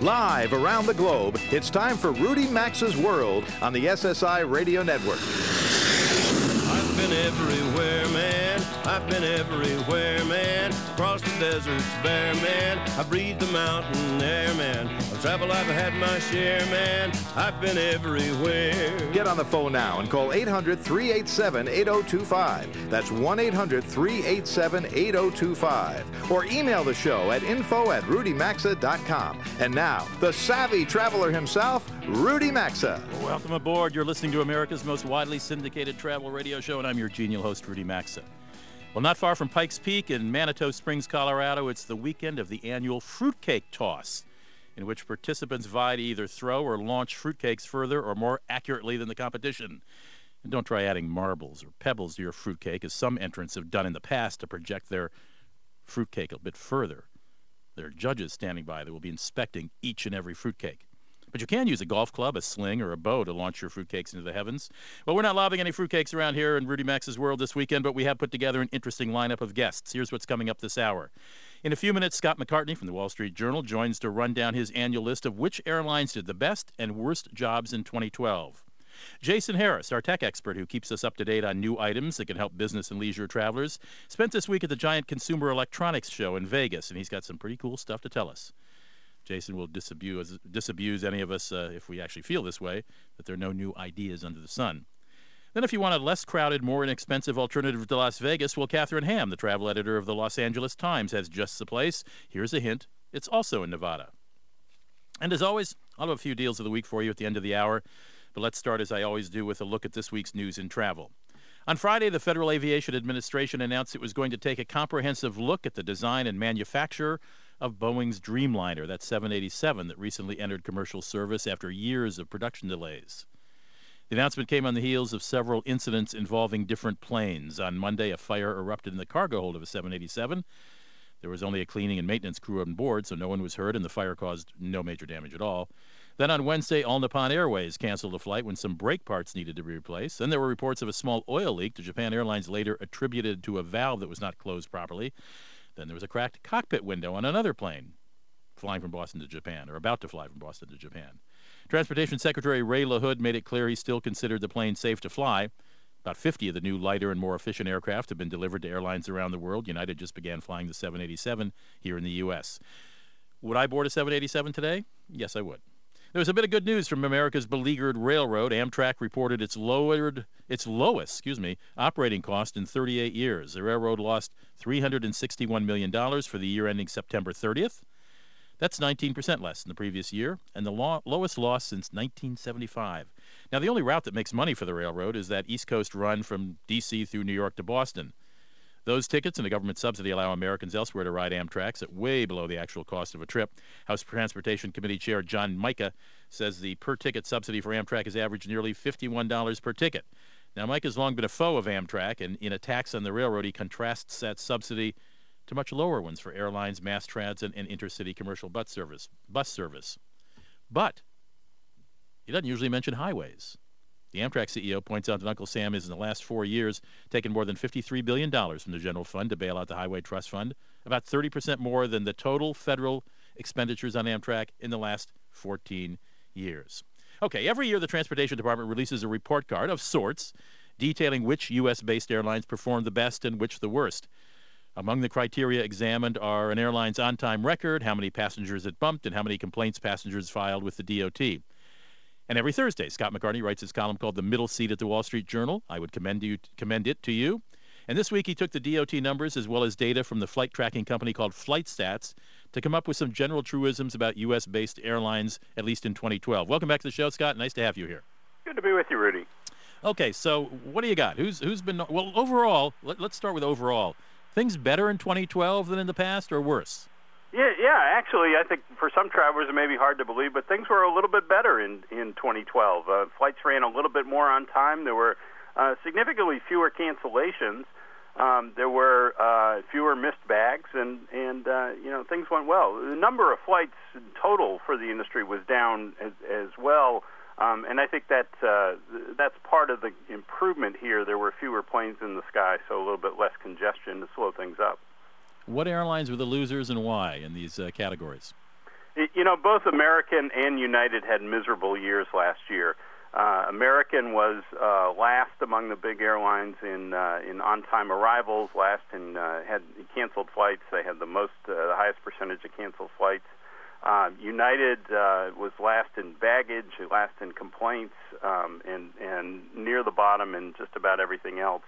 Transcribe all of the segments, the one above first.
Live around the globe, it's time for Rudy Maxa's World on the SSI Radio Network. I've been everywhere, man. Across the deserts bare, man. I breathe the mountain air, man. Of travel, I've had my share, man. I've been everywhere. Get on the phone now and call 800 387 8025. That's 1 800 387 8025. Or email the show at info at rudymaxa.com. And now, the savvy traveler himself, Rudy Maxa. Welcome aboard. You're listening to America's most widely syndicated travel radio show, and I'm your genial host, Rudy Maxa. Well, not far from Pikes Peak in Manitou Springs, Colorado, it's the weekend of the annual Fruitcake Toss, in which participants vie to either throw or launch fruitcakes further or more accurately than the competition. And don't try adding marbles or pebbles to your fruitcake, as some entrants have done in the past to project their fruitcake a bit further. There are judges standing by that will be inspecting each and every fruitcake. But you can use a golf club, a sling, or a bow to launch your fruitcakes into the heavens. Well, we're not lobbing any fruitcakes around here in Rudy Maxa's world this weekend, but we have put together an interesting lineup of guests. Here's what's coming up this hour. In a few minutes, Scott McCartney from the Wall Street Journal joins to run down his annual list of which airlines did the best and worst jobs in 2012. Jason Harris, our tech expert who keeps us up to date on new items that can help business and leisure travelers, spent this week at the Giant Consumer Electronics Show in Vegas, and he's got some pretty cool stuff to tell us. Jason will disabuse, disabuse any of us, uh, if we actually feel this way, that there are no new ideas under the sun. Then, if you want a less crowded, more inexpensive alternative to Las Vegas, well, Catharine Hamm, the travel editor of the Los Angeles Times, has just the place. Here's a hint it's also in Nevada. And as always, I'll have a few deals of the week for you at the end of the hour. But let's start, as I always do, with a look at this week's news in travel. On Friday, the Federal Aviation Administration announced it was going to take a comprehensive look at the design and manufacture of Boeing's Dreamliner, that 787 that recently entered commercial service after years of production delays. The announcement came on the heels of several incidents involving different planes. On Monday, a fire erupted in the cargo hold of a 787. There was only a cleaning and maintenance crew on board, so no one was hurt, and the fire caused no major damage at all. Then on Wednesday, All Nippon Airways canceled a flight when some brake parts needed to be replaced. Then there were reports of a small oil leak that Japan Airlines later attributed to a valve that was not closed properly. Then there was a cracked cockpit window on another plane flying from Boston to Japan, or about to fly from Boston to Japan. Transportation Secretary Ray LaHood made it clear he still considered the plane safe to fly. About 50 of the new lighter and more efficient aircraft have been delivered to airlines around the world. United just began flying the 787 here in the U.S. Would I board a 787 today? Yes, I would. There was a bit of good news from America's beleaguered railroad. Amtrak reported its lowered its lowest, excuse me, operating cost in 38 years. The railroad lost 361 million dollars for the year ending September 30th. That's 19% less than the previous year, and the lo- lowest loss since 1975. Now, the only route that makes money for the railroad is that East Coast run from D.C. through New York to Boston. Those tickets and a government subsidy allow Americans elsewhere to ride Amtrak's at way below the actual cost of a trip. House Transportation Committee Chair John Mica says the per ticket subsidy for Amtrak has averaged nearly $51 per ticket. Now, Mica has long been a foe of Amtrak, and in attacks on the railroad, he contrasts that subsidy to much lower ones for airlines, mass transit, and intercity commercial bus service. Bus service. But he doesn't usually mention highways. The Amtrak CEO points out that Uncle Sam has, in the last four years, taken more than $53 billion from the general fund to bail out the Highway Trust Fund, about 30% more than the total federal expenditures on Amtrak in the last 14 years. Okay, every year the Transportation Department releases a report card of sorts detailing which U.S. based airlines performed the best and which the worst. Among the criteria examined are an airline's on time record, how many passengers it bumped, and how many complaints passengers filed with the DOT. And every Thursday, Scott McCartney writes his column called The Middle Seat at the Wall Street Journal. I would commend, you, commend it to you. And this week he took the DOT numbers as well as data from the flight tracking company called FlightStats to come up with some general truisms about U.S. based airlines, at least in 2012. Welcome back to the show, Scott. Nice to have you here. Good to be with you, Rudy. Okay, so what do you got? Who's who's been well overall? Let, us start with overall. Things better in 2012 than in the past, or worse? Yeah, yeah. Actually, I think for some travelers it may be hard to believe, but things were a little bit better in in 2012. Uh, flights ran a little bit more on time. There were uh, significantly fewer cancellations. Um, there were uh, fewer missed bags, and and uh, you know things went well. The number of flights total for the industry was down as, as well, um, and I think that uh, that's part of the improvement here. There were fewer planes in the sky, so a little bit less congestion to slow things up. What airlines were the losers and why in these uh, categories? you know, both American and United had miserable years last year. Uh, American was uh, last among the big airlines in uh, in on-time arrivals. Last in uh, had canceled flights. They had the most, uh, the highest percentage of canceled flights. Uh, United uh, was last in baggage, last in complaints, um, and and near the bottom in just about everything else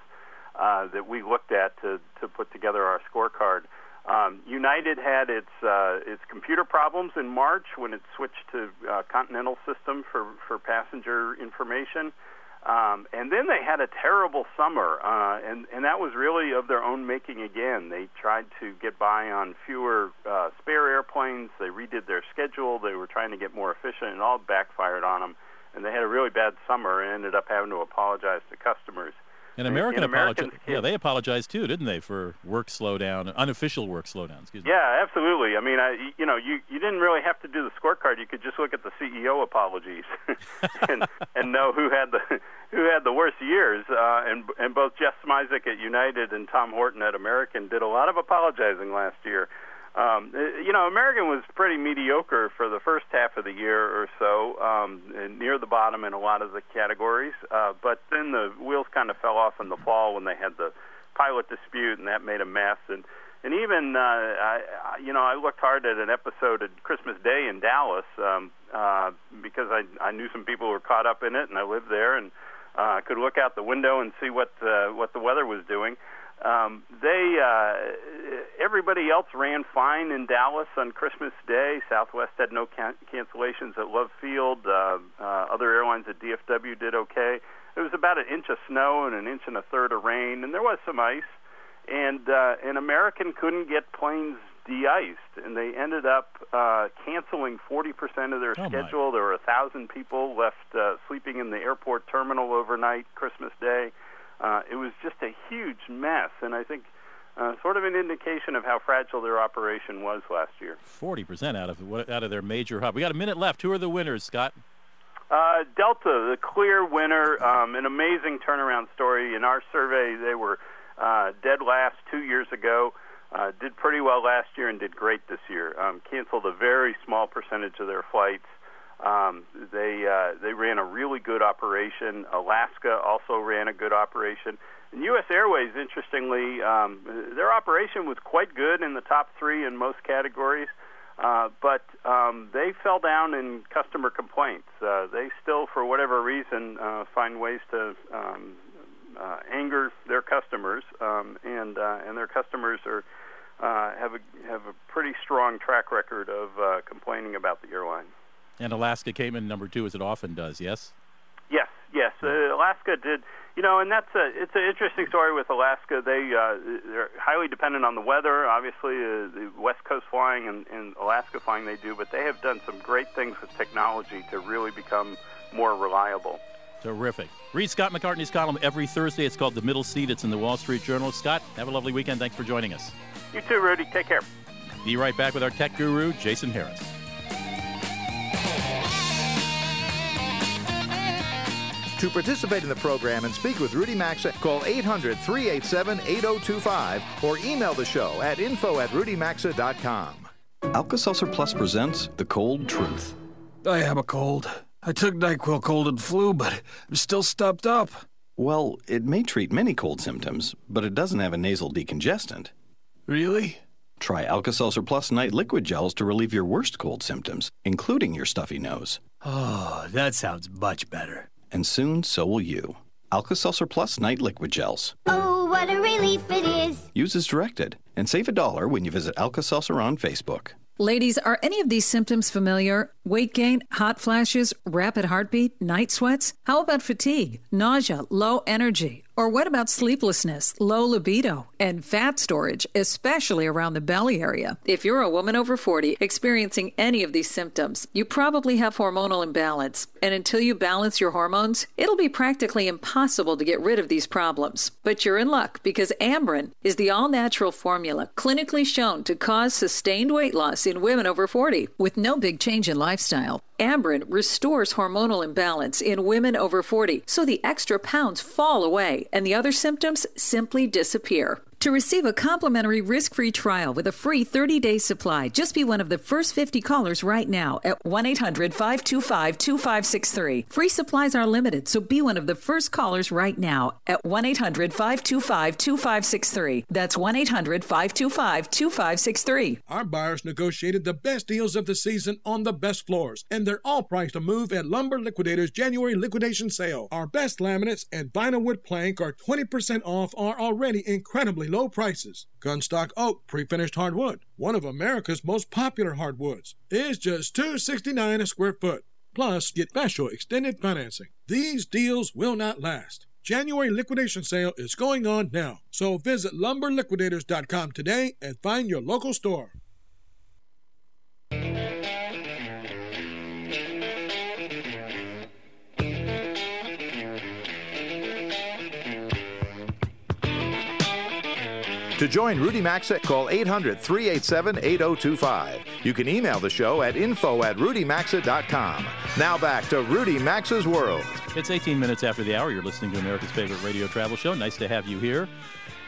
uh, that we looked at to to put together our scorecard. Um, United had its uh, its computer problems in March when it switched to uh, Continental System for for passenger information, um, and then they had a terrible summer, uh, and and that was really of their own making again. They tried to get by on fewer uh, spare airplanes. They redid their schedule. They were trying to get more efficient, and all backfired on them. And they had a really bad summer and ended up having to apologize to customers. And American apologized. Yeah, they apologized too, didn't they, for work slowdown, unofficial work slowdown? Excuse me. Yeah, absolutely. I mean, I, you know, you you didn't really have to do the scorecard. You could just look at the CEO apologies and and know who had the who had the worst years. Uh, and and both Jeff Smisek at United and Tom Horton at American did a lot of apologizing last year. Um, eh, you know, American was pretty mediocre for the first half of the year or so, um, near the bottom in a lot of the categories. Uh, but then the wheels kind of fell off in the fall when they had the pilot dispute, and that made a mess. And and even uh, I, you know, I looked hard at an episode at Christmas Day in Dallas um, uh, because I I knew some people who were caught up in it, and I lived there, and uh, could look out the window and see what uh, what the weather was doing. Um, they uh, everybody else ran fine in Dallas on Christmas Day. Southwest had no can- cancellations at Love Field. Uh, uh, other airlines at DFW did okay. It was about an inch of snow and an inch and a third of rain, and there was some ice. And uh, an American couldn't get planes de-iced, and they ended up uh, canceling 40% of their Oh, my. schedule. There were a thousand people left uh, sleeping in the airport terminal overnight Christmas Day. Uh, it was just a huge mess, and I think uh, sort of an indication of how fragile their operation was last year. Forty percent out of out of their major hub. We got a minute left. Who are the winners, Scott? Uh, Delta, the clear winner, um, an amazing turnaround story. In our survey, they were uh, dead last two years ago. Uh, did pretty well last year and did great this year. Um, canceled a very small percentage of their flights. Um, they uh, they ran a really good operation. Alaska also ran a good operation. And U.S. Airways, interestingly, um, their operation was quite good in the top three in most categories. Uh, but um, they fell down in customer complaints. Uh, they still, for whatever reason, uh, find ways to um, uh, anger their customers, um, and uh, and their customers are uh, have a have a pretty strong track record of uh, complaining about the airline. And Alaska came in number two, as it often does. Yes. Yes, yes. Uh, Alaska did, you know, and that's a it's an interesting story with Alaska. They uh, they're highly dependent on the weather. Obviously, uh, the West Coast flying and, and Alaska flying they do, but they have done some great things with technology to really become more reliable. Terrific. Read Scott McCartney's column every Thursday. It's called The Middle Seat. It's in the Wall Street Journal. Scott, have a lovely weekend. Thanks for joining us. You too, Rudy. Take care. Be right back with our tech guru, Jason Harris. To participate in the program and speak with Rudy Maxa, call 800 387 8025 or email the show at info at rudymaxa.com. Alka-Seltzer Plus presents The Cold Truth. I have a cold. I took NyQuil cold and flu, but I'm still stuffed up. Well, it may treat many cold symptoms, but it doesn't have a nasal decongestant. Really? Try Alka-Seltzer Plus Night Liquid Gels to relieve your worst cold symptoms, including your stuffy nose. Oh, that sounds much better. And soon, so will you. Alka-Seltzer Plus Night Liquid Gels. Oh, what a relief it is. Use as directed, and save a dollar when you visit Alka-Seltzer on Facebook. Ladies, are any of these symptoms familiar? Weight gain, hot flashes, rapid heartbeat, night sweats? How about fatigue, nausea, low energy? Or what about sleeplessness, low libido, and fat storage, especially around the belly area? If you're a woman over 40 experiencing any of these symptoms, you probably have hormonal imbalance. And until you balance your hormones, it'll be practically impossible to get rid of these problems. But you're in luck because Amberen is the all natural formula clinically shown to cause sustained weight loss in women over 40 with no big change in lifestyle. Amberen restores hormonal imbalance in women over 40 so the extra pounds fall away and the other symptoms simply disappear. To receive a complimentary risk free trial with a free 30 day supply, just be one of the first 50 callers right now at 1 800 525 2563. Free supplies are limited, so be one of the first callers right now at 1 800 525 2563. That's 1 800 525 2563. Our buyers negotiated the best deals of the season on the best floors, and they're all priced to move at Lumber Liquidators January liquidation sale. Our best laminates and vinyl wood plank are 20% off are already incredibly low prices. Gunstock oak pre-finished hardwood, one of America's most popular hardwoods, is just 269 a square foot. Plus, get special extended financing. These deals will not last. January liquidation sale is going on now, so visit lumberliquidators.com today and find your local store. To join Rudy Maxa, call 800 387 8025. You can email the show at info at rudymaxa.com. Now back to Rudy Maxa's World. It's 18 minutes after the hour. You're listening to America's favorite radio travel show. Nice to have you here.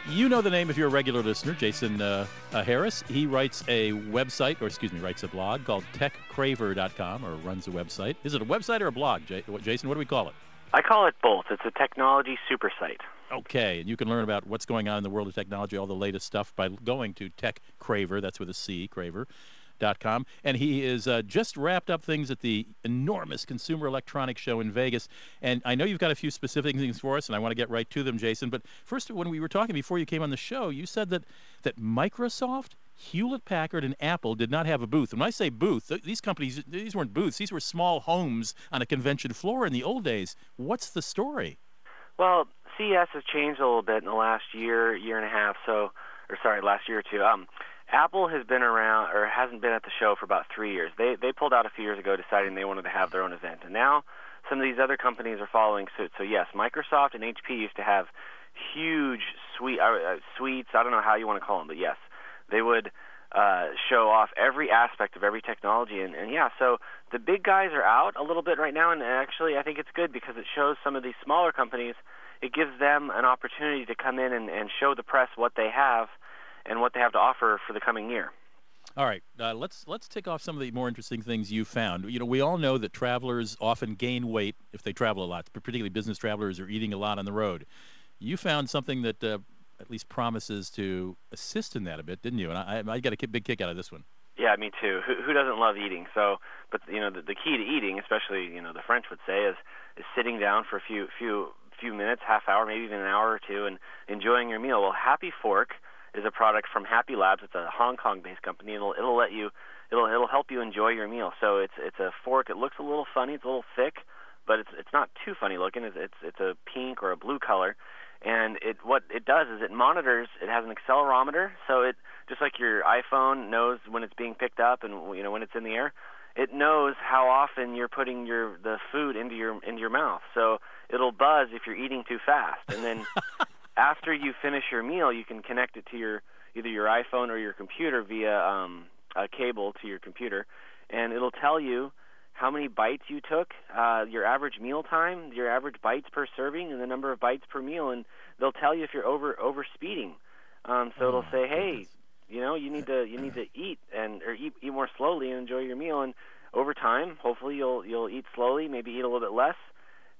You know the name if you're a regular listener, Jason uh, uh, Harris. He writes a website, or excuse me, writes a blog called techcraver.com or runs a website. Is it a website or a blog, J- Jason? What do we call it? I call it both. It's a technology super site. Okay, and you can learn about what's going on in the world of technology, all the latest stuff by going to Tech Craver. That's with a C, Craver.com. And he is uh, just wrapped up things at the enormous Consumer Electronics Show in Vegas. And I know you've got a few specific things for us, and I want to get right to them, Jason. But first, when we were talking before you came on the show, you said that that Microsoft Hewlett Packard and Apple did not have a booth. When I say booth, these companies, these weren't booths. These were small homes on a convention floor in the old days. What's the story? Well, CES has changed a little bit in the last year, year and a half. So, or sorry, last year or two. Um, Apple has been around or hasn't been at the show for about three years. They they pulled out a few years ago, deciding they wanted to have their own event, and now some of these other companies are following suit. So yes, Microsoft and HP used to have huge suite uh, uh, suites. I don't know how you want to call them, but yes, they would uh, show off every aspect of every technology. And, and yeah, so the big guys are out a little bit right now, and actually I think it's good because it shows some of these smaller companies it gives them an opportunity to come in and, and show the press what they have and what they have to offer for the coming year. All right, uh, let's let's tick off some of the more interesting things you found. You know, we all know that travelers often gain weight if they travel a lot, particularly business travelers are eating a lot on the road. You found something that uh, at least promises to assist in that a bit, didn't you? And I, I got a big kick out of this one. Yeah, me too. Who, who doesn't love eating? So, but you know, the, the key to eating, especially you know the French would say, is is sitting down for a few few few minutes, half hour, maybe even an hour or two, and enjoying your meal. Well, Happy Fork is a product from HAPILABS. It's a Hong Kong-based company. It'll it'll let you it'll it'll help you enjoy your meal. So it's it's a fork. It looks a little funny. It's a little thick, but it's it's not too funny looking. It's it's, it's a pink or a blue color, and it what it does is it monitors. It has an accelerometer, so it just like your iPhone knows when it's being picked up and you know when it's in the air it knows how often you're putting your the food into your into your mouth. So it'll buzz if you're eating too fast, and then after you finish your meal, you can connect it to your either your iPhone or your computer via um, a cable to your computer, and it'll tell you how many bites you took, uh, your average meal time, your average bites per serving, and the number of bites per meal, and they'll tell you if you're over over speeding. Um, so oh, it'll say, "Hey. You know, you need to you need to eat and or eat eat more slowly and enjoy your meal. And over time, hopefully, you'll you'll eat slowly, maybe eat a little bit less,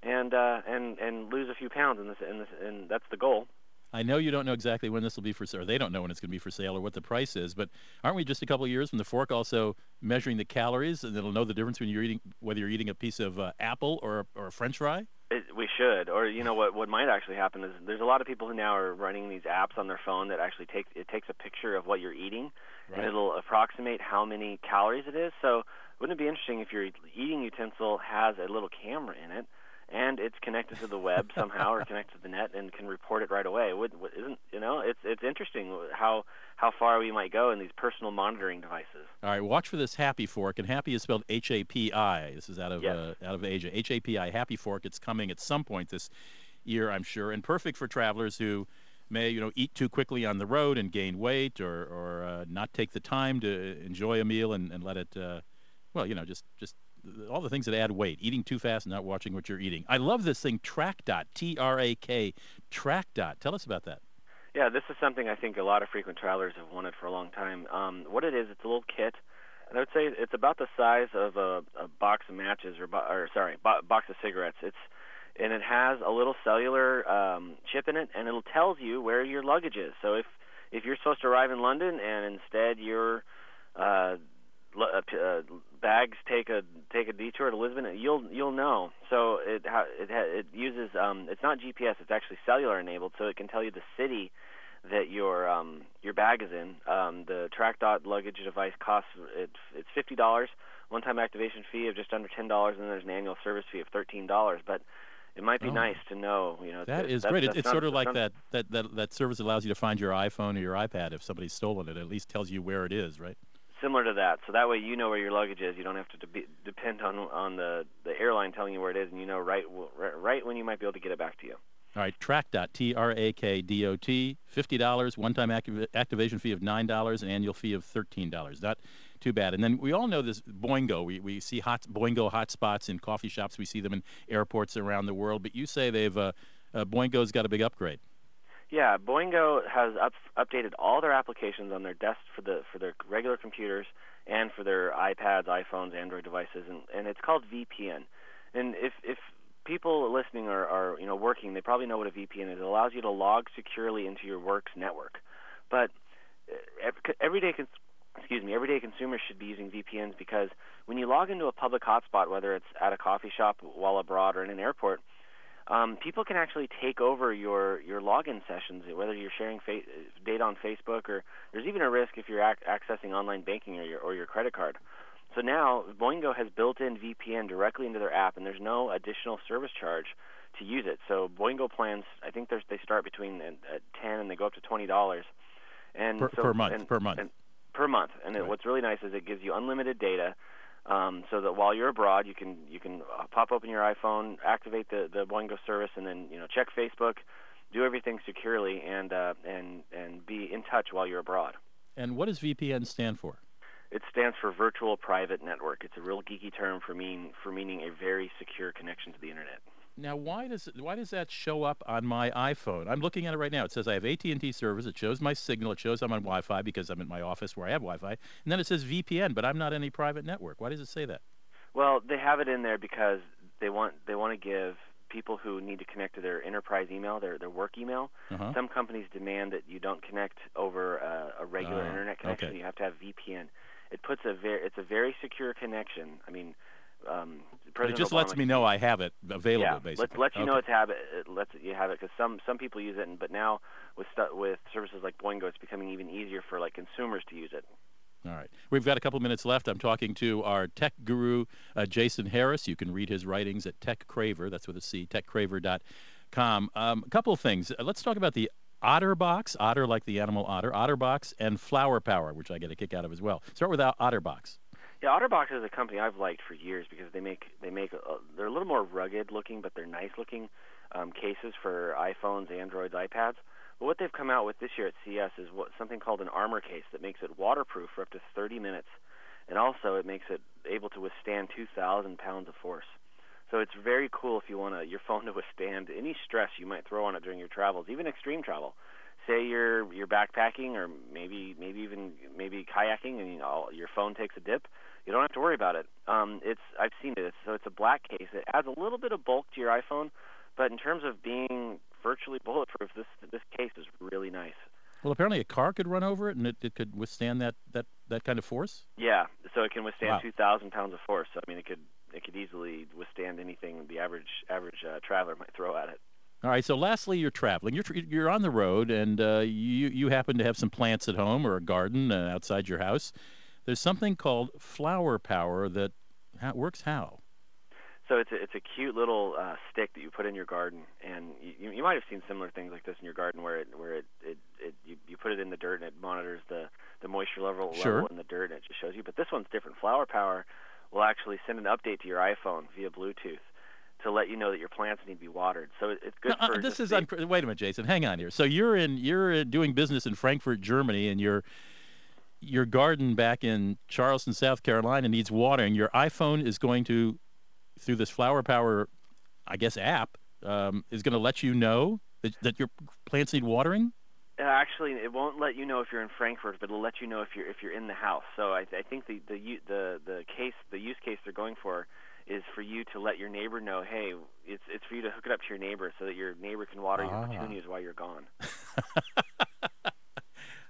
and uh, and and lose a few pounds. And this and this and that's the goal. I know you don't know exactly when this will be for sale, or they don't know when it's going to be for sale, or what the price is. But aren't we just a couple of years from the fork also measuring the calories, and it'll know the difference when you're eating whether you're eating a piece of uh, apple or or a French fry? It, we should, or you know what? What might actually happen is there's a lot of people who now are running these apps on their phone that actually take it takes a picture of what you're eating, right. and it'll approximate how many calories it is. So wouldn't it be interesting if your eating utensil has a little camera in it? And it's connected to the web somehow or connected to the net and can report it right away. Would, would, isn't you know? It's it's interesting how how far we might go in these personal monitoring devices. All right, watch for this HAPIfork, and Happy is spelled H A P I. This is out of yes. uh, out of Asia. H A P I HAPIfork. It's coming at some point this year, I'm sure, and perfect for travelers who may you know eat too quickly on the road and gain weight, or or uh, not take the time to enjoy a meal and, and let it. Uh, well, you know, just just all the things that add weight, eating too fast and not watching what you're eating. I love this thing, Trakdot, T R A K, Trakdot. Tell us about that. Yeah, this is something I think a lot of frequent travelers have wanted for a long time. Um, what it is, it's a little kit. And I would say it's about the size of a, a box of matches, or, or sorry, bo- box of cigarettes. It's and it has a little cellular um, chip in it, and it'll tells you where your luggage is. So if if you're supposed to arrive in London and instead your uh, uh, uh, bags take a take a detour to Lisbon, you'll you'll know. So it ha- it ha- it uses um, it's not GPS, it's actually cellular enabled, so it can tell you the city that your um, your bag is in. Um, the Trakdot luggage device costs it's it's fifty dollars, one time activation fee of just under ten dollars, and then there's an annual service fee of thirteen dollars. But it might be Oh. nice to know, you know. That is that's, great. It, that's it's not- sort of like that, that, that, that service allows you to find your iPhone or your iPad if somebody's stolen it. It at least tells you where it is, right? Similar to that. So that way you know where your luggage is. You don't have to de- depend on on the the airline telling you where it is, and you know right right- when you might be able to get it back to you. All right, Trakdot, T R A K D O T, $50, one time activ- activation fee of $9, an annual fee of $13. Not too bad. And then we all know this Boingo. We, we see hot Boingo hotspots in coffee shops, we see them in airports around the world. But you say they've uh, uh, Boingo's got a big upgrade. Yeah, Boingo has up, updated all their applications on their desk for the for their regular computers and for their iPads, iPhones, Android devices, and, and it's called VPN. And if if people listening are, are you know working, they probably know what a VPN is. It allows you to log securely into your work's network. But uh, everyday excuse me, everyday consumers should be using VPNs because when you log into a public hotspot, whether it's at a coffee shop while abroad or in an airport, um, people can actually take over your your login sessions, whether you're sharing fa- data on Facebook or there's even a risk if you're ac- accessing online banking or your or your credit card. So now Boingo has built-in VPN directly into their app, and there's no additional service charge to use it. So Boingo plans, I think they start between uh, uh, ten and they go up to twenty dollars, and Per- so, per month, and- per month. and per month. And it, what's really nice is it gives you unlimited data, um, so that while you're abroad, you can you can uh, pop open your iPhone, activate the the Boingo service, and then you know check Facebook, do everything securely, and uh, and and be in touch while you're abroad. And what does VPN stand for? It stands for Virtual Private Network. It's a real geeky term for mean for meaning a very secure connection to the internet. Now, why does why does that show up on my iPhone? I'm looking at it right now. It says I have AT&T service. It shows my signal. It shows I'm on Wi-Fi because I'm in my office where I have Wi-Fi. And then it says VPN, but I'm not any private network. Why does it say that? Well, they have it in there because they want they want to give people who need to connect to their enterprise email, their their work email. Uh-huh. Some companies demand that you don't connect over uh, a regular Oh, internet connection. okay. You have to have VPN. It puts a very it's a very secure connection. I mean, um, But it just Obama lets me know I have it available, yeah, basically. Let, lets you know it's have it. It lets you have it because some some people use it, and, but now with stu- with services like Boingo, it's becoming even easier for like consumers to use it. All right. We've got a couple minutes left. I'm talking to our tech guru, uh, Jason Harris. You can read his writings at TechCraver. That's with a C, techcraver.com. Um, a couple of things. Uh, let's talk about the OtterBox, otter like the animal otter, OtterBox, and Flower Power, which I get a kick out of as well. Start with OtterBox. Yeah, OtterBox is a company I've liked for years because they make they make uh, they're a little more rugged looking, but they're nice looking um, cases for iPhones, Androids, iPads. But what they've come out with this year at CES is what something called an armor case that makes it waterproof for up to 30 minutes, and also it makes it able to withstand 2,000 pounds of force. So it's very cool if you want to, your phone to withstand any stress you might throw on it during your travels, even extreme travel. Say you're you're backpacking or maybe maybe even maybe kayaking and you know your phone takes a dip, you don't have to worry about it. Um, it's I've seen it. So it's a black case. It adds a little bit of bulk to your iPhone, but in terms of being virtually bulletproof, this this case is really nice. Well, apparently a car could run over it and it, it could withstand that, that, that kind of force. Yeah, so it can withstand Wow. 2,000 pounds of force. So I mean, it could it could easily withstand anything the average average uh, traveler might throw at it. All right. So, lastly, you're traveling. You're you're on the road, and uh, you you happen to have some plants at home or a garden uh, outside your house. There's something called flower power that how, works how. So it's a, it's a cute little uh, stick that you put in your garden, and you, you might have seen similar things like this in your garden, where it where it, it, it you, you put it in the dirt and it monitors the the moisture level Sure. level in the dirt, and it just shows you. But this one's different. Flower Power will actually send an update to your iPhone via Bluetooth to let you know that your plants need to be watered. So it, it's good No, for uh, this is unpre- wait a minute, Jason. Hang on here. So you're in you're uh, doing business in Frankfurt, Germany, and your your garden back in Charleston, South Carolina needs watering. Your iPhone is going to through this Flower Power, I guess app, um, is going to let you know that, that your plants need watering. Uh, actually, it won't let you know if you're in Frankfurt, but it'll let you know if you're if you're in the house. So I, I think the the the the case the use case they're going for is for you to let your neighbor know, hey, it's it's for you to hook it up to your neighbor so that your neighbor can water Ah. your petunias while you're gone.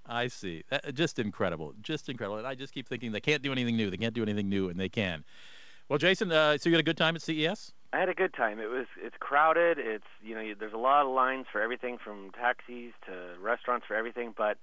I see. That, just incredible. Just incredible. And I just keep thinking they can't do anything new. They can't do anything new, and they can. Well, Jason, uh, so you had a good time at CES? I had a good time. It was it's crowded. It's you know there's a lot of lines for everything from taxis to restaurants for everything, but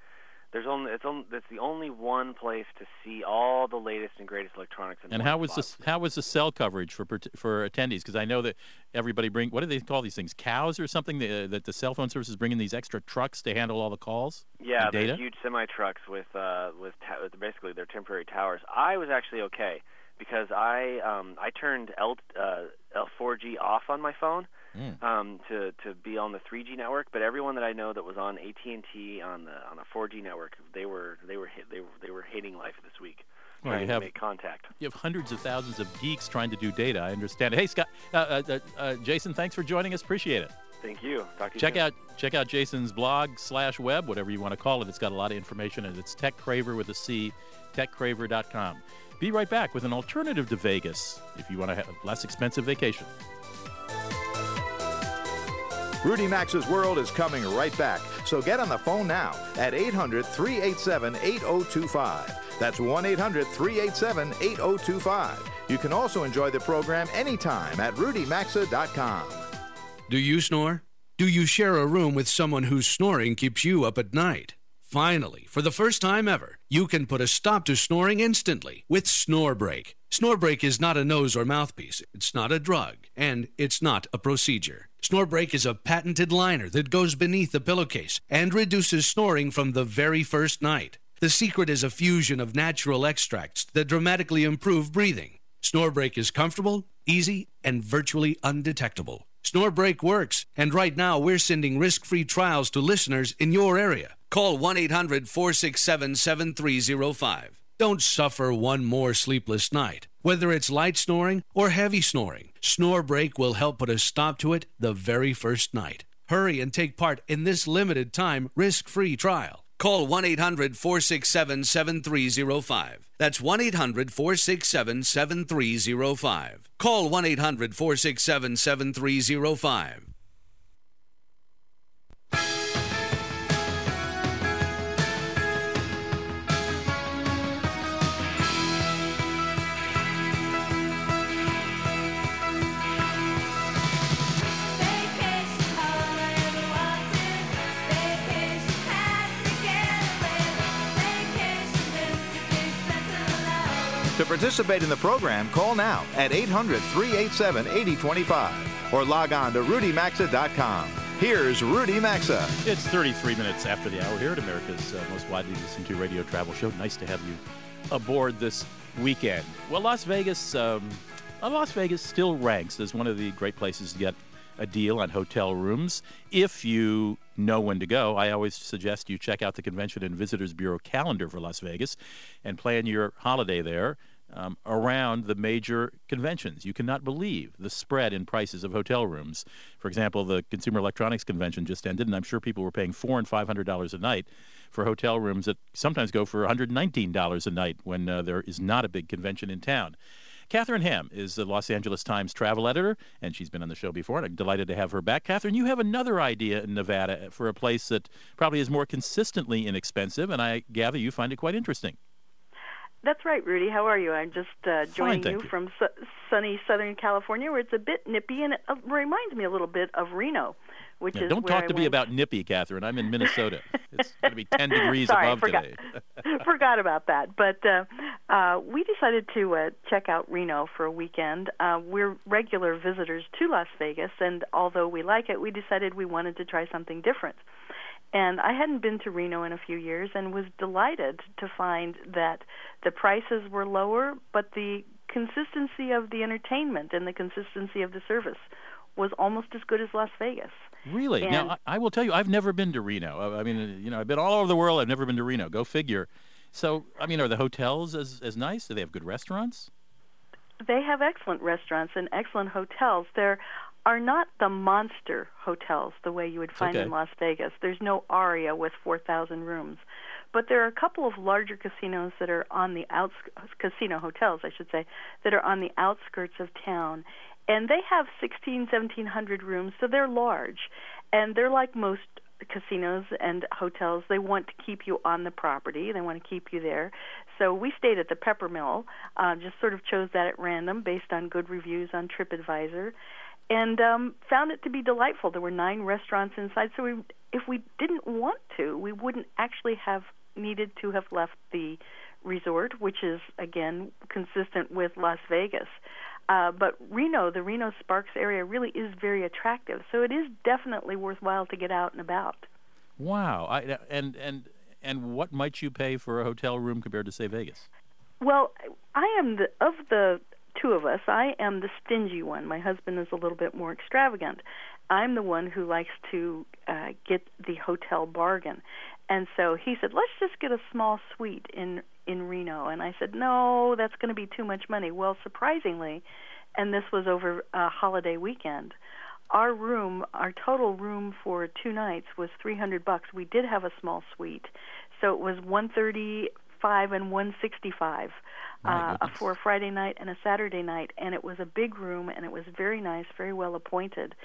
there's only it's only it's the only one place to see all the latest and greatest electronics. In And how was the how was the cell coverage for for attendees? Because I know that everybody bring what do they call these things? Cows or something? The, that the cell phone service is bringing these extra trucks to handle all the calls. Yeah, data. huge semi trucks with uh, with, ta- with basically they're temporary towers. I was actually okay because I um, I turned L uh, L4G off on my phone Mm. um, to to be on the 3G network. But everyone that I know that was on AT and T on the on a 4G network, they were they were hit, they were they were hating life this week. Well, trying you to have- make contact. You have hundreds of thousands of geeks trying to do data. I understand. Hey, Scott, uh, uh, uh, uh, Jason, thanks for joining us. Appreciate it. Thank you. Talk to Check soon. out check out Jason's blog slash web, whatever you want to call it. It's got a lot of information, and it's TechCraver with a C, techcraver.com. Be right back with an alternative to Vegas if you want to have a less expensive vacation. Rudy Maxa's World is coming right back, so get on the phone now at 800 387 8025. That's 1 800 387 8025. You can also enjoy the program anytime at rudymaxa.com. Do you snore? Do you share a room with someone whose snoring keeps you up at night? Finally, for the first time ever, you can put a stop to snoring instantly with Snore Break. Snore Break is not a nose or mouthpiece, it's not a drug, and it's not a procedure. Snore Break is a patented liner that goes beneath the pillowcase and reduces snoring from the very first night. The secret is a fusion of natural extracts that dramatically improve breathing. Snorebreak is comfortable, easy, and virtually undetectable. Snorebreak works, and right now we're sending risk free trials to listeners in your area. Call 1 800 467 7305. Don't suffer one more sleepless night. Whether it's light snoring or heavy snoring, Snore Break will help put a stop to it the very first night. Hurry and take part in this limited time risk free trial. Call 1 800 467 7305. That's 1 800 467 7305. Call 1 800 467 7305. Participate in the program, call now at 800 387 8025 or log on to rudymaxa.com. Here's Rudy Maxa. It's 33 minutes after the hour here at America's uh, most widely listened to radio travel show. Nice to have you aboard this weekend. Well, Las Vegas, um, uh, Las Vegas still ranks as one of the great places to get a deal on hotel rooms. If you know when to go, I always suggest you check out the Convention and Visitors Bureau calendar for Las Vegas and plan your holiday there um, around the major conventions. You cannot believe the spread in prices of hotel rooms. For example, the Consumer Electronics Convention just ended, and I'm sure people were paying four and five hundred dollars a night for hotel rooms that sometimes go for 119 dollars a night when uh, there is not a big convention in town. Catharine Hamm is the Los Angeles Times travel editor, and she's been on the show before, and I'm delighted to have her back. Catharine, you have another idea in Nevada for a place that probably is more consistently inexpensive, and I gather you find it quite interesting. That's right, Rudy. How are you? I'm just uh, joining thank you, you. from su- sunny Southern California, where it's a bit nippy and it uh, reminds me a little bit of Reno, which Yeah, is don't talk I to me about nippy, Catharine. I'm in Minnesota. it's going to be 10 degrees Sorry, above forgot. today. Forgot about that. But uh, uh, we decided to uh, check out Reno for a weekend. Uh, we're regular visitors to Las Vegas, and although we like it, we decided we wanted to try something different. And I hadn't been to Reno in a few years and was delighted to find that the prices were lower, but the consistency of the entertainment and the consistency of the service was almost as good as Las Vegas. Really? And- now, I, I will tell you, I've never been to Reno. I, I mean, you know, I've been all over the world. I've never been to Reno. Go figure. So, I mean, are the hotels as, as nice? Do they have good restaurants? They have excellent restaurants and excellent hotels. They're are not the monster hotels the way you would find Okay. in Las Vegas. There's no Aria with 4,000 rooms. But there are a couple of larger casinos that are on the outs casino hotels, I should say, that are on the outskirts of town. And they have 16, 1700 rooms, so they're large. And they're like most casinos and hotels. They want to keep you on the property. They want to keep you there. So we stayed at the Peppermill, uh, just sort of chose that at random based on good reviews on TripAdvisor and um, found it to be delightful. There were nine restaurants inside, so we, if we didn't want to, we wouldn't actually have needed to have left the resort, which is again consistent with Las Vegas. Uh, but Reno, the Reno Sparks area, really is very attractive. So it is definitely worthwhile to get out and about. Wow. I, and and and what might you pay for a hotel room compared to say Vegas? Well, I am the of the two of us. I am the stingy one. My husband is a little bit more extravagant. I'm the one who likes to uh, get the hotel bargain, and so he said, "Let's just get a small suite in in Reno." And I said, "No, that's going to be too much money." Well, surprisingly, and this was over a holiday weekend. Our room, our total room for two nights was 300 bucks. We did have a small suite, so it was 135 and 165 My uh, for a Friday night and a Saturday night, and it was a big room and it was very nice, very well appointed.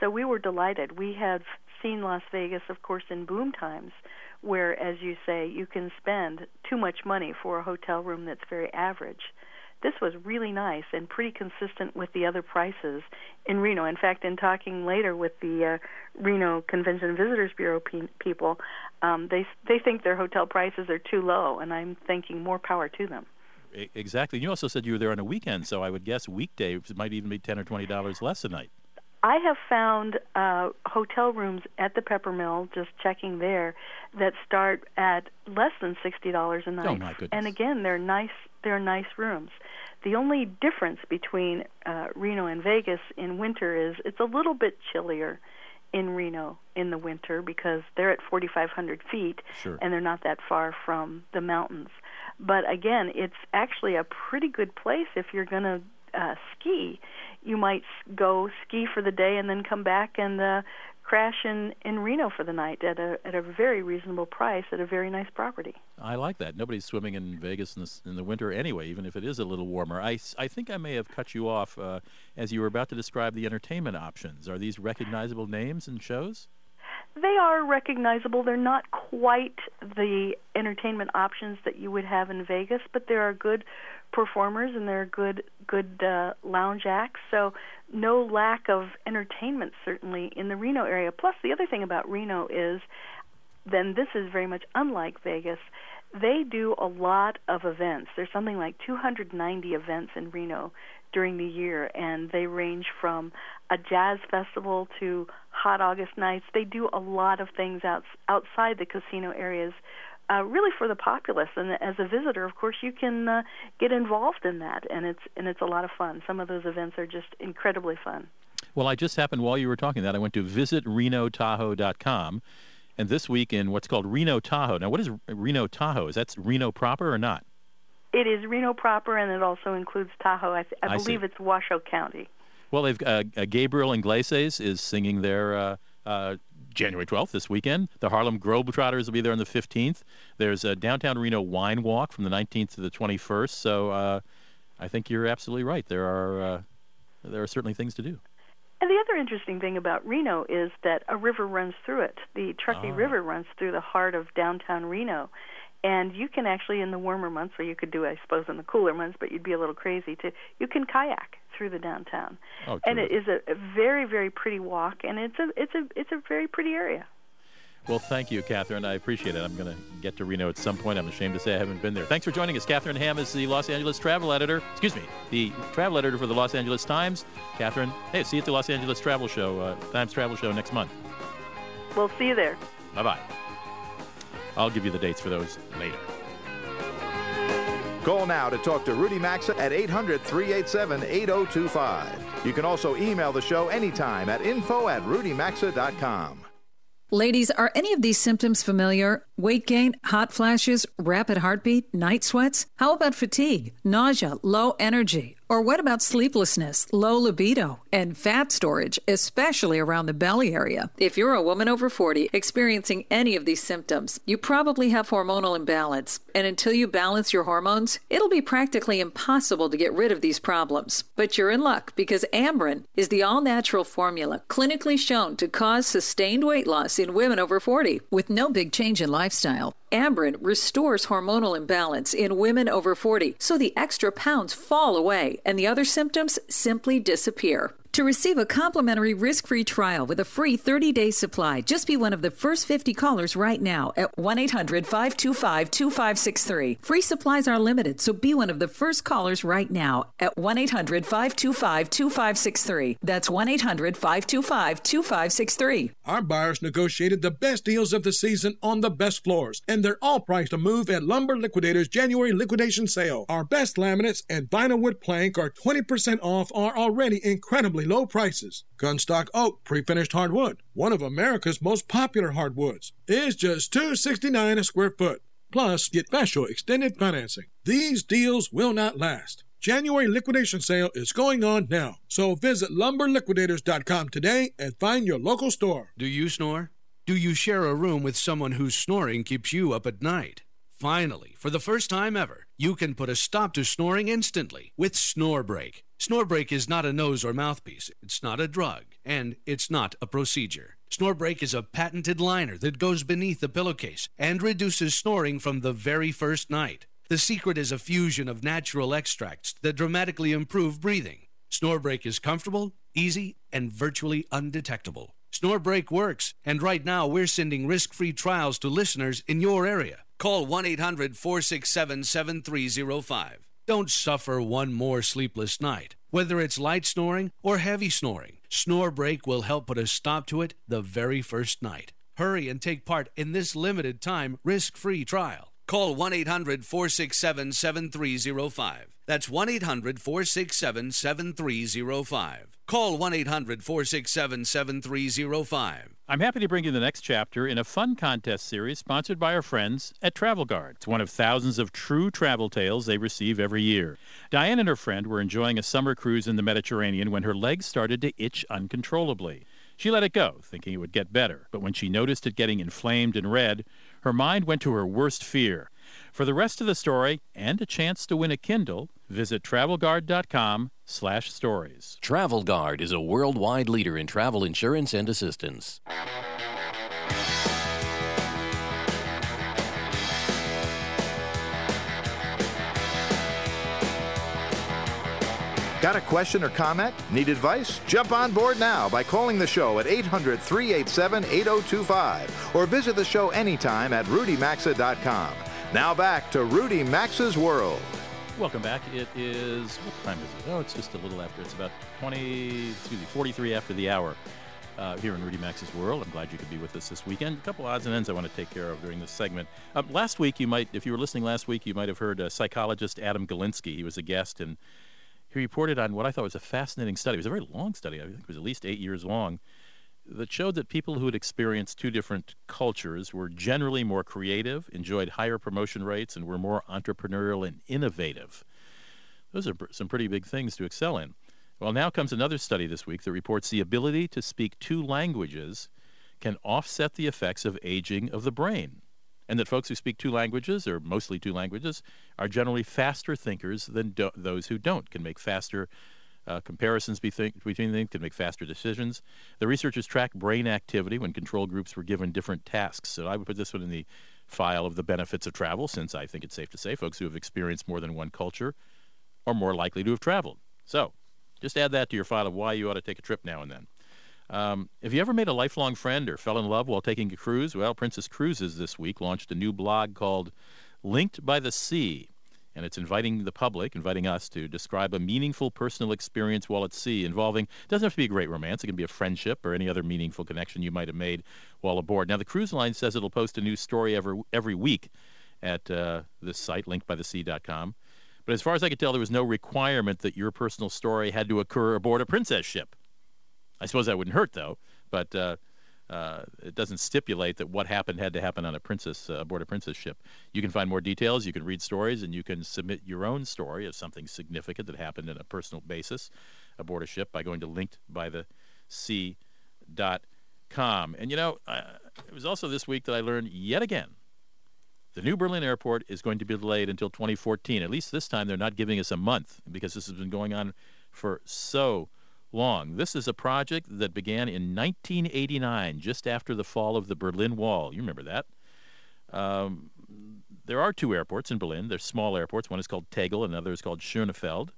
So we were delighted. We have seen Las Vegas, of course, in boom times, where, as you say, you can spend too much money for a hotel room that's very average. This was really nice and pretty consistent with the other prices in Reno. In fact, in talking later with the uh, Reno Convention and Visitors Bureau pe- people, um, they they think their hotel prices are too low, and I'm thinking more power to them. Exactly. You also said you were there on a weekend, so I would guess weekday might even be ten or twenty dollars less a night. I have found uh, hotel rooms at the Peppermill, just checking there, that start at less than sixty dollars a night. Oh, my goodness. And again, they're nice. They're nice rooms. The only difference between uh, Reno and Vegas in winter is it's a little bit chillier in Reno in the winter because they're at 4,500 feet Sure. and they're not that far from the mountains. But again, it's actually a pretty good place if you're going to uh, ski. You might s- go ski for the day and then come back and uh, crash in in Reno for the night at a at a very reasonable price at a very nice property. I like that. Nobody's swimming in Vegas in the, in the winter anyway, even if it is a little warmer. I, I think I may have cut you off uh, as you were about to describe the entertainment options. Are these recognizable names and shows? They are recognizable. They're not quite the entertainment options that you would have in Vegas, but there are good performers and there are good good uh, lounge acts. So no lack of entertainment certainly in the Reno area. Plus, the other thing about Reno is, then this is very much unlike Vegas. They do a lot of events. There's something like 290 events in Reno during the year, and they range from a jazz festival to hot August nights. They do a lot of things outs outside the casino areas, uh, really for the populace. And as a visitor, of course, you can uh, get involved in that, and it's and it's a lot of fun. Some of those events are just incredibly fun. Well, I just happened while you were talking that I went to visitrenotahoe.com, and this week in what's called Reno Tahoe. Now, what is Reno Tahoe? Is that Reno proper or not? It is Reno proper, and it also includes Tahoe. I, th- I I see. believe it's Washoe County. Well, they've uh, uh, Gabriel Iglesias is singing there uh, uh, January 12th this weekend. The Harlem Globetrotters will be there on the 15th. There's a downtown Reno wine walk from the 19th to the 21st. So uh, I think you're absolutely right. There are uh, there are certainly things to do. And the other interesting thing about Reno is that a river runs through it. The Truckee Ah. River runs through the heart of downtown Reno. And you can actually, in the warmer months, or you could do, I suppose, in the cooler months, but you'd be a little crazy to, you can kayak through the downtown. Oh, and it is a, a very, very pretty walk, and it's a, it's a, it's a very pretty area. Well, thank you, Catharine. I appreciate it. I'm going to get to Reno at some point. I'm ashamed to say I haven't been there. Thanks for joining us. Catharine Hamm is the Los Angeles travel editor. Excuse me, the travel editor for the Los Angeles Times. Catharine, hey, see you at the Los Angeles Travel Show, uh, Times Travel Show next month. We'll see you there. Bye bye. I'll give you the dates for those later. Call now to talk to Rudy Maxa at 800 387 8025. You can also email the show anytime at info at rudymaxa.com. Ladies, are any of these symptoms familiar? Weight gain, hot flashes, rapid heartbeat, night sweats? How about fatigue, nausea, low energy? Or what about sleeplessness, low libido, and fat storage, especially around the belly area? If you're a woman over 40 experiencing any of these symptoms, you probably have hormonal imbalance. And until you balance your hormones, it'll be practically impossible to get rid of these problems. But you're in luck because Amberen is the all natural formula clinically shown to cause sustained weight loss in women over 40 with no big change in lifestyle. Amberen restores hormonal imbalance in women over 40 so the extra pounds fall away and the other symptoms simply disappear. To receive a complimentary risk free trial with a free 30 day supply, just be one of the first 50 callers right now at 1 800 525 2563. Free supplies are limited, so be one of the first callers right now at 1 800 525 2563. That's 1 800 525 2563. Our buyers negotiated the best deals of the season on the best floors, and they're all priced to move at Lumber Liquidators January liquidation sale. Our best laminates and vinyl wood plank are 20% off are already incredibly low prices. Gunstock oak pre-finished hardwood, one of America's most popular hardwoods, is just 269 a square foot. Plus, get special extended financing. These deals will not last. January liquidation sale is going on now. So visit lumberliquidators.com today and find your local store. Do you snore? Do you share a room with someone whose snoring keeps you up at night? Finally, for the first time ever, you can put a stop to snoring instantly with SnoreBreak. SnoreBreak is not a nose or mouthpiece, it's not a drug, and it's not a procedure. SnoreBreak is a patented liner that goes beneath the pillowcase and reduces snoring from the very first night. The secret is a fusion of natural extracts that dramatically improve breathing. SnoreBreak is comfortable, easy, and virtually undetectable. SnoreBreak works, and right now we're sending risk free trials to listeners in your area. Call 1 800 467 7305. Don't suffer one more sleepless night. Whether it's light snoring or heavy snoring, SnoreBreak will help put a stop to it the very first night. Hurry and take part in this limited time risk free trial. Call 1 800 467 7305. That's 1 800 467 7305. Call 1 800 467 7305. I'm happy to bring you the next chapter in a fun contest series sponsored by our friends at Travel Guard. It's one of thousands of true travel tales they receive every year. Diane and her friend were enjoying a summer cruise in the Mediterranean when her legs started to itch uncontrollably. She let it go, thinking it would get better, but when she noticed it getting inflamed and red, her mind went to her worst fear. For the rest of the story and a chance to win a Kindle, visit travelguard.com slash stories. Travel Guard is a worldwide leader in travel insurance and assistance. Got a question or comment? Need advice? Jump on board now by calling the show at 800 387 8025 or visit the show anytime at rudymaxa.com. Now back to Rudy Maxa's World. Welcome back. It is, what time is it? Oh, it's just a little after. It's about 20, excuse me, 43 after the hour uh, here in Rudy Maxa's World. I'm glad you could be with us this weekend. A couple odds and ends I want to take care of during this segment. Uh, last week, you might, if you were listening last week, you might have heard uh, psychologist Adam Galinsky. He was a guest and he reported on what I thought was a fascinating study. It was a very long study. I think it was at least eight years long. That showed that people who had experienced two different cultures were generally more creative, enjoyed higher promotion rates, and were more entrepreneurial and innovative. Those are some pretty big things to excel in. Well, now comes another study this week that reports the ability to speak two languages can offset the effects of aging of the brain and that folks who speak two languages, or mostly two languages, are generally faster thinkers than do- those who don't, can make faster uh, comparisons between them, can make faster decisions. The researchers tracked brain activity when control groups were given different tasks. So I would put this one in the file of the benefits of travel, since I think it's safe to say folks who have experienced more than one culture are more likely to have traveled. So just add that to your file of why you ought to take a trip now and then. Um, have you ever made a lifelong friend or fell in love while taking a cruise? Well, Princess Cruises this week launched a new blog called Linked by the Sea, and it's inviting the public, inviting us to describe a meaningful personal experience while at sea involving, it doesn't have to be a great romance, it can be a friendship or any other meaningful connection you might have made while aboard. Now, the cruise line says it'll post a new story every, every week at uh, this site, linkedbythesea.com. But as far as I could tell, there was no requirement that your personal story had to occur aboard a princess ship. I suppose that wouldn't hurt, though. But uh, uh, it doesn't stipulate that what happened had to happen on a princess uh, aboard a princess ship. You can find more details, you can read stories, and you can submit your own story of something significant that happened on a personal basis aboard a ship by going to linkedbythesea.com. And you know, uh, it was also this week that I learned yet again the new Berlin airport is going to be delayed until 2014. At least this time they're not giving us a month because this has been going on for so long. This is a project that began in 1989, just after the fall of the Berlin Wall. You remember that? Um, there are two airports in Berlin. They're small airports. One is called Tegel, another is called Schönefeld.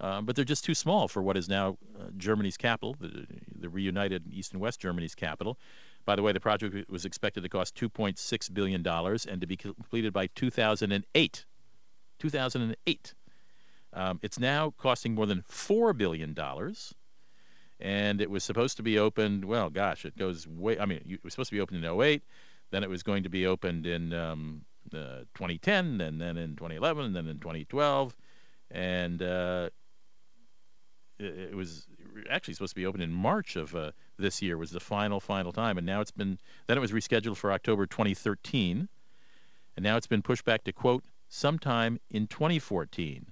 Um, but they're just too small for what is now uh, Germany's capital, the, the, reunited East and West Germany's capital. By the way, the project was expected to cost $2.6 billion and to be completed by 2008. 2008. Um, it's now costing more than $4 billion. And it was supposed to be opened, well, gosh, it goes way, I mean, it was supposed to be opened in 08. Then it was going to be opened in um, uh, 2010, and then in 2011, and then in 2012. And uh, it, was actually supposed to be opened in March of uh, this year was the final final time, and now it's been then it was rescheduled for October 2013, and now it's been pushed back to quote sometime in 2014.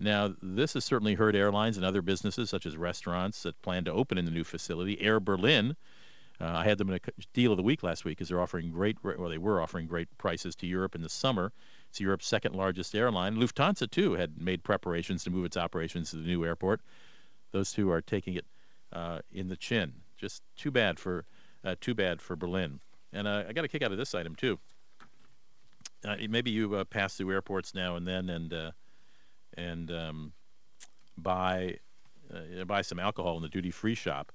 Now, this has certainly hurt airlines and other businesses, such as restaurants, that plan to open in the new facility. Air Berlin, uh, I had them in a deal of the week last week because they're offering great, well, they were offering great prices to Europe in the summer. It's Europe's second largest airline. Lufthansa, too, had made preparations to move its operations to the new airport. Those two are taking it uh, in the chin. Just too bad for, uh, too bad for Berlin. And uh, I got a kick out of this item too. Uh, maybe you uh, pass through airports now and then and and um, buy buy some alcohol in the duty free shop.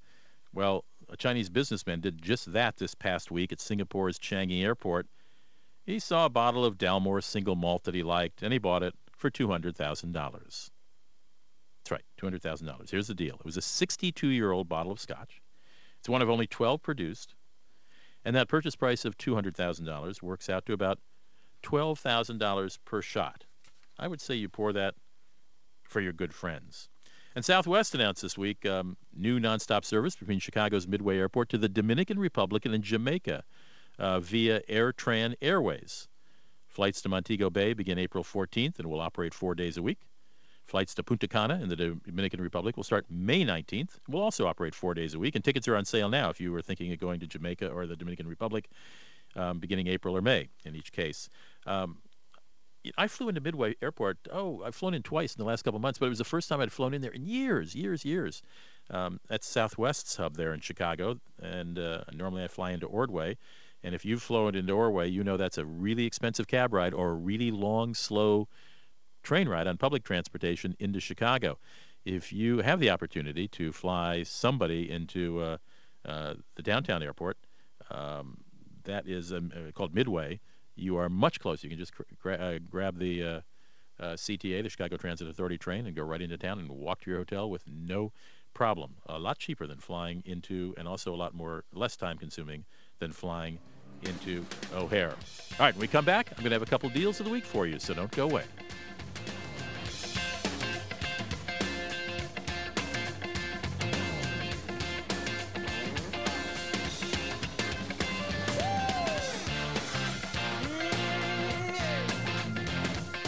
Well, a Chinese businessman did just that this past week at Singapore's Changi Airport he saw a bottle of Dalmore single malt that he liked, and he bought it for $200,000. That's right, $200,000. Here's the deal it was a 62 year old bottle of scotch. It's one of only 12 produced, and that purchase price of $200,000 works out to about $12,000 per shot. I would say you pour that for your good friends. And Southwest announced this week um, new nonstop service between Chicago's Midway Airport to the Dominican Republic and Jamaica uh, via AirTran Airways. Flights to Montego Bay begin April 14th and will operate four days a week. Flights to Punta Cana in the Dominican Republic will start May 19th. Will also operate four days a week, and tickets are on sale now if you were thinking of going to Jamaica or the Dominican Republic, um, beginning April or May in each case. Um, I flew into Midway Airport. Oh, I've flown in twice in the last couple months, but it was the first time I'd flown in there in years, years, years. Um, that's Southwest's hub there in Chicago, and uh, normally I fly into Ordway. And if you've flown into Ordway, you know that's a really expensive cab ride or a really long, slow train ride on public transportation into Chicago. If you have the opportunity to fly somebody into uh, uh, the downtown airport, um, that is um, uh, called Midway. You are much closer. You can just uh, grab the uh, uh, CTA, the Chicago Transit Authority train, and go right into town and walk to your hotel with no problem. A lot cheaper than flying into, and also a lot more less time consuming than flying into O'Hare. All right, when we come back, I'm going to have a couple deals of the week for you, so don't go away.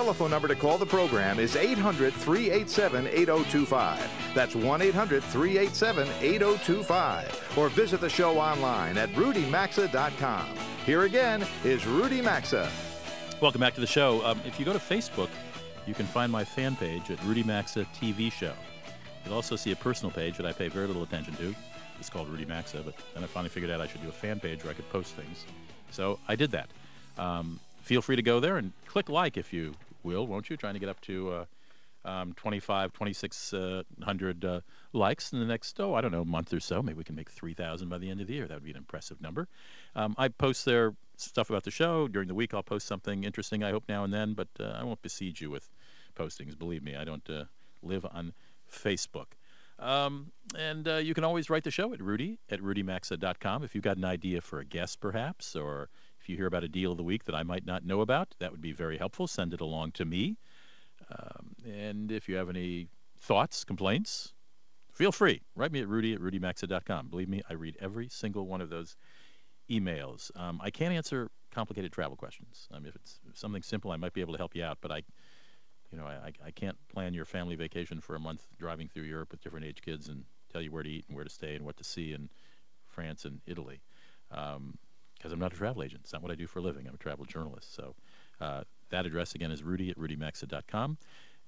Telephone number to call the program is 800 387 8025. That's 1 800 387 8025. Or visit the show online at rudymaxa.com. Here again is Rudy Maxa. Welcome back to the show. Um, if you go to Facebook, you can find my fan page at Rudy Maxa TV Show. You'll also see a personal page that I pay very little attention to. It's called Rudy Maxa, but then I finally figured out I should do a fan page where I could post things. So I did that. Um, feel free to go there and click like if you will, won't you? Trying to get up to uh, um, 25, 2,600 uh, likes in the next, oh, I don't know, month or so. Maybe we can make 3,000 by the end of the year. That would be an impressive number. Um, I post there stuff about the show. During the week, I'll post something interesting, I hope, now and then, but uh, I won't besiege you with postings. Believe me, I don't uh, live on Facebook. Um, and uh, you can always write the show at rudy at rudymaxa.com if you've got an idea for a guest, perhaps, or you hear about a deal of the week that I might not know about, that would be very helpful. Send it along to me. Um, and if you have any thoughts, complaints, feel free. Write me at rudy at rudymaxa.com. Believe me, I read every single one of those emails. Um, I can't answer complicated travel questions. I mean, if it's something simple, I might be able to help you out, but I you know, I, I can't plan your family vacation for a month driving through Europe with different age kids and tell you where to eat and where to stay and what to see in France and Italy. Because I'm not a travel agent. It's not what I do for a living. I'm a travel journalist. So uh, that address again is rudy at rudymaxa.com.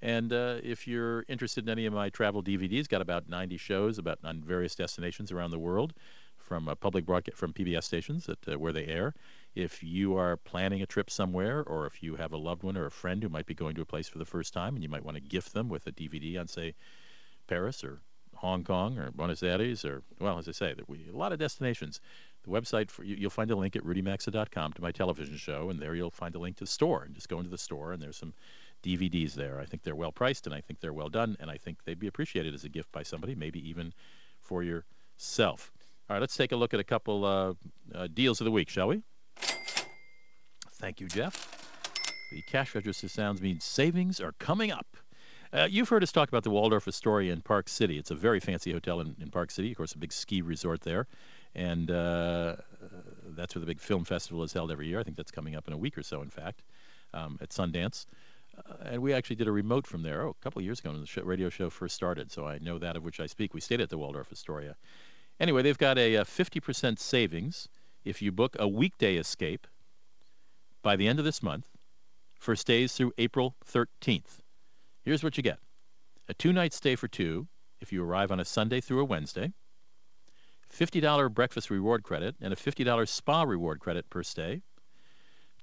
And uh, if you're interested in any of my travel DVDs, got about 90 shows about on various destinations around the world from uh, public broadcast from PBS stations that uh, where they air. If you are planning a trip somewhere, or if you have a loved one or a friend who might be going to a place for the first time, and you might want to gift them with a DVD on, say, Paris or Hong Kong or Buenos Aires, or well, as I say, that we a lot of destinations. The website for you, will find a link at rudymaxa.com to my television show, and there you'll find a link to the store. And just go into the store, and there's some DVDs there. I think they're well priced, and I think they're well done, and I think they'd be appreciated as a gift by somebody, maybe even for yourself. All right, let's take a look at a couple uh, uh, deals of the week, shall we? Thank you, Jeff. The cash register sounds means savings are coming up. Uh, you've heard us talk about the Waldorf Astoria in Park City. It's a very fancy hotel in, in Park City, of course, a big ski resort there. And uh, that's where the big film festival is held every year. I think that's coming up in a week or so, in fact, um, at Sundance. Uh, and we actually did a remote from there oh, a couple of years ago when the show, radio show first started, so I know that of which I speak. We stayed at the Waldorf Astoria. Anyway, they've got a, a 50% savings if you book a weekday escape by the end of this month for stays through April 13th. Here's what you get a two night stay for two if you arrive on a Sunday through a Wednesday, $50 breakfast reward credit, and a $50 spa reward credit per stay.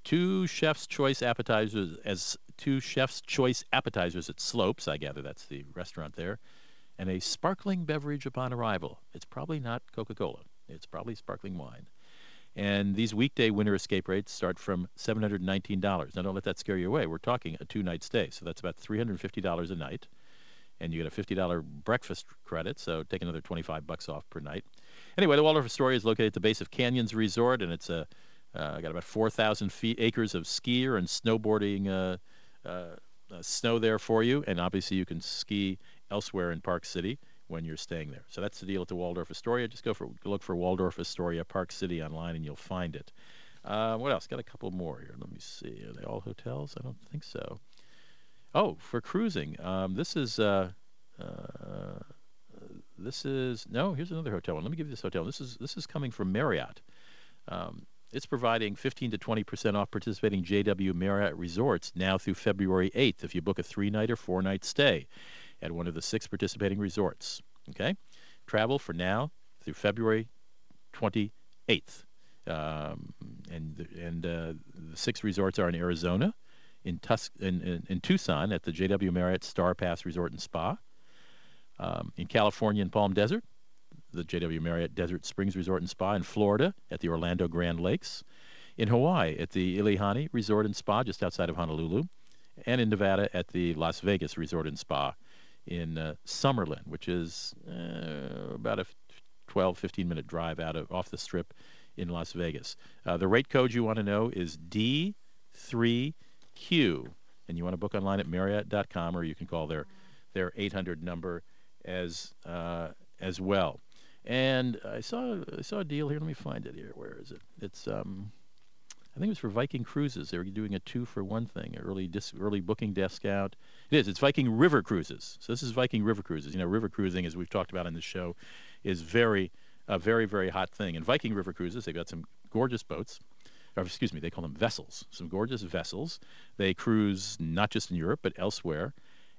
Two chef's choice appetizers as two chef's choice appetizers at Slopes, I gather that's the restaurant there, and a sparkling beverage upon arrival. It's probably not Coca Cola, it's probably sparkling wine. And these weekday winter escape rates start from $719. Now, don't let that scare you away. We're talking a two night stay, so that's about $350 a night. And you get a $50 breakfast credit, so take another 25 bucks off per night. Anyway, the Waldorf Astoria is located at the base of Canyons Resort, and it's a uh, got about 4,000 feet acres of skier and snowboarding uh, uh, uh, snow there for you, and obviously you can ski elsewhere in Park City when you're staying there. So that's the deal at the Waldorf Astoria. Just go for look for Waldorf Astoria Park City online, and you'll find it. Uh, what else? Got a couple more here. Let me see. Are they all hotels? I don't think so. Oh, for cruising, um, this is uh, uh, this is no. Here's another hotel one. Let me give you this hotel. This is this is coming from Marriott. Um, it's providing 15 to 20 percent off participating JW Marriott resorts now through February 8th if you book a three night or four night stay at one of the six participating resorts. Okay? Travel for now through February 28th. Um, and and uh, the six resorts are in Arizona, in, Tus- in, in, in, Tucson at the JW Marriott Starr Pass Resort and Spa, um, in California in Palm Desert, the JW Marriott Desert Springs Resort and Spa, in Florida at the Orlando Grand Lakes, in Hawaii at the Ihilani Resort and Spa just outside of Honolulu, and in Nevada at the Las Vegas Resort and Spa in uh, Summerlin, which is uh, about a 12, 15 minute drive out of off the strip in Las Vegas. Uh, the rate code you want to know is D3Q, and you want to book online at Marriott.com, or you can call their their 800 number as uh, as well. And I saw I saw a deal here. Let me find it here. Where is it? It's um, I think it was for Viking Cruises. They were doing a two for one thing, early dis- early booking discount. It is. It's Viking River Cruises. So this is Viking River Cruises. You know, river cruising, as we've talked about in the show, is very a very very hot thing. And Viking River Cruises, they've got some gorgeous boats. Or excuse me, they call them vessels. Some gorgeous vessels. They cruise not just in Europe but elsewhere.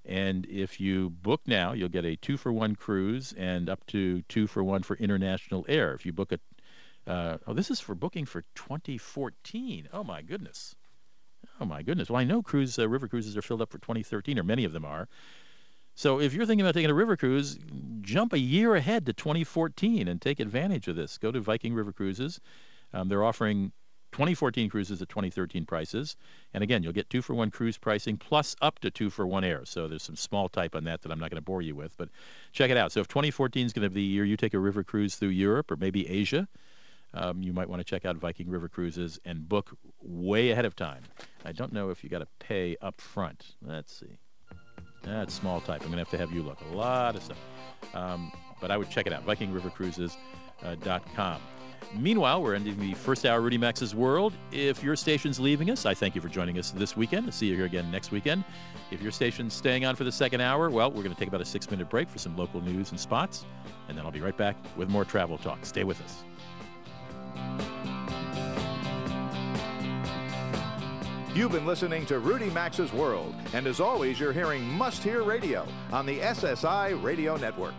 And if you book now, you'll get a two for one cruise and up to two for one for international air. If you book a uh, oh, this is for booking for 2014. Oh my goodness. Oh my goodness. Well, I know cruise uh, river cruises are filled up for 2013, or many of them are. So if you're thinking about taking a river cruise, jump a year ahead to 2014 and take advantage of this. Go to Viking River Cruises. Um, they're offering 2014 cruises at 2013 prices. And again, you'll get two for one cruise pricing plus up to two for one air. So there's some small type on that that I'm not going to bore you with, but check it out. So if 2014 is going to be the year you take a river cruise through Europe or maybe Asia, um, you might want to check out Viking River Cruises and book way ahead of time. I don't know if you got to pay up front. Let's see. That's small type. I'm going to have to have you look. A lot of stuff. Um, but I would check it out. VikingRiverCruises.com. Uh, Meanwhile, we're ending the first hour Rudy Maxa's World. If your station's leaving us, I thank you for joining us this weekend. See you here again next weekend. If your station's staying on for the second hour, well, we're going to take about a six minute break for some local news and spots, and then I'll be right back with more travel talk. Stay with us. You've been listening to Rudy Maxa's World, and as always, you're hearing Must Hear Radio on the SSI Radio Network.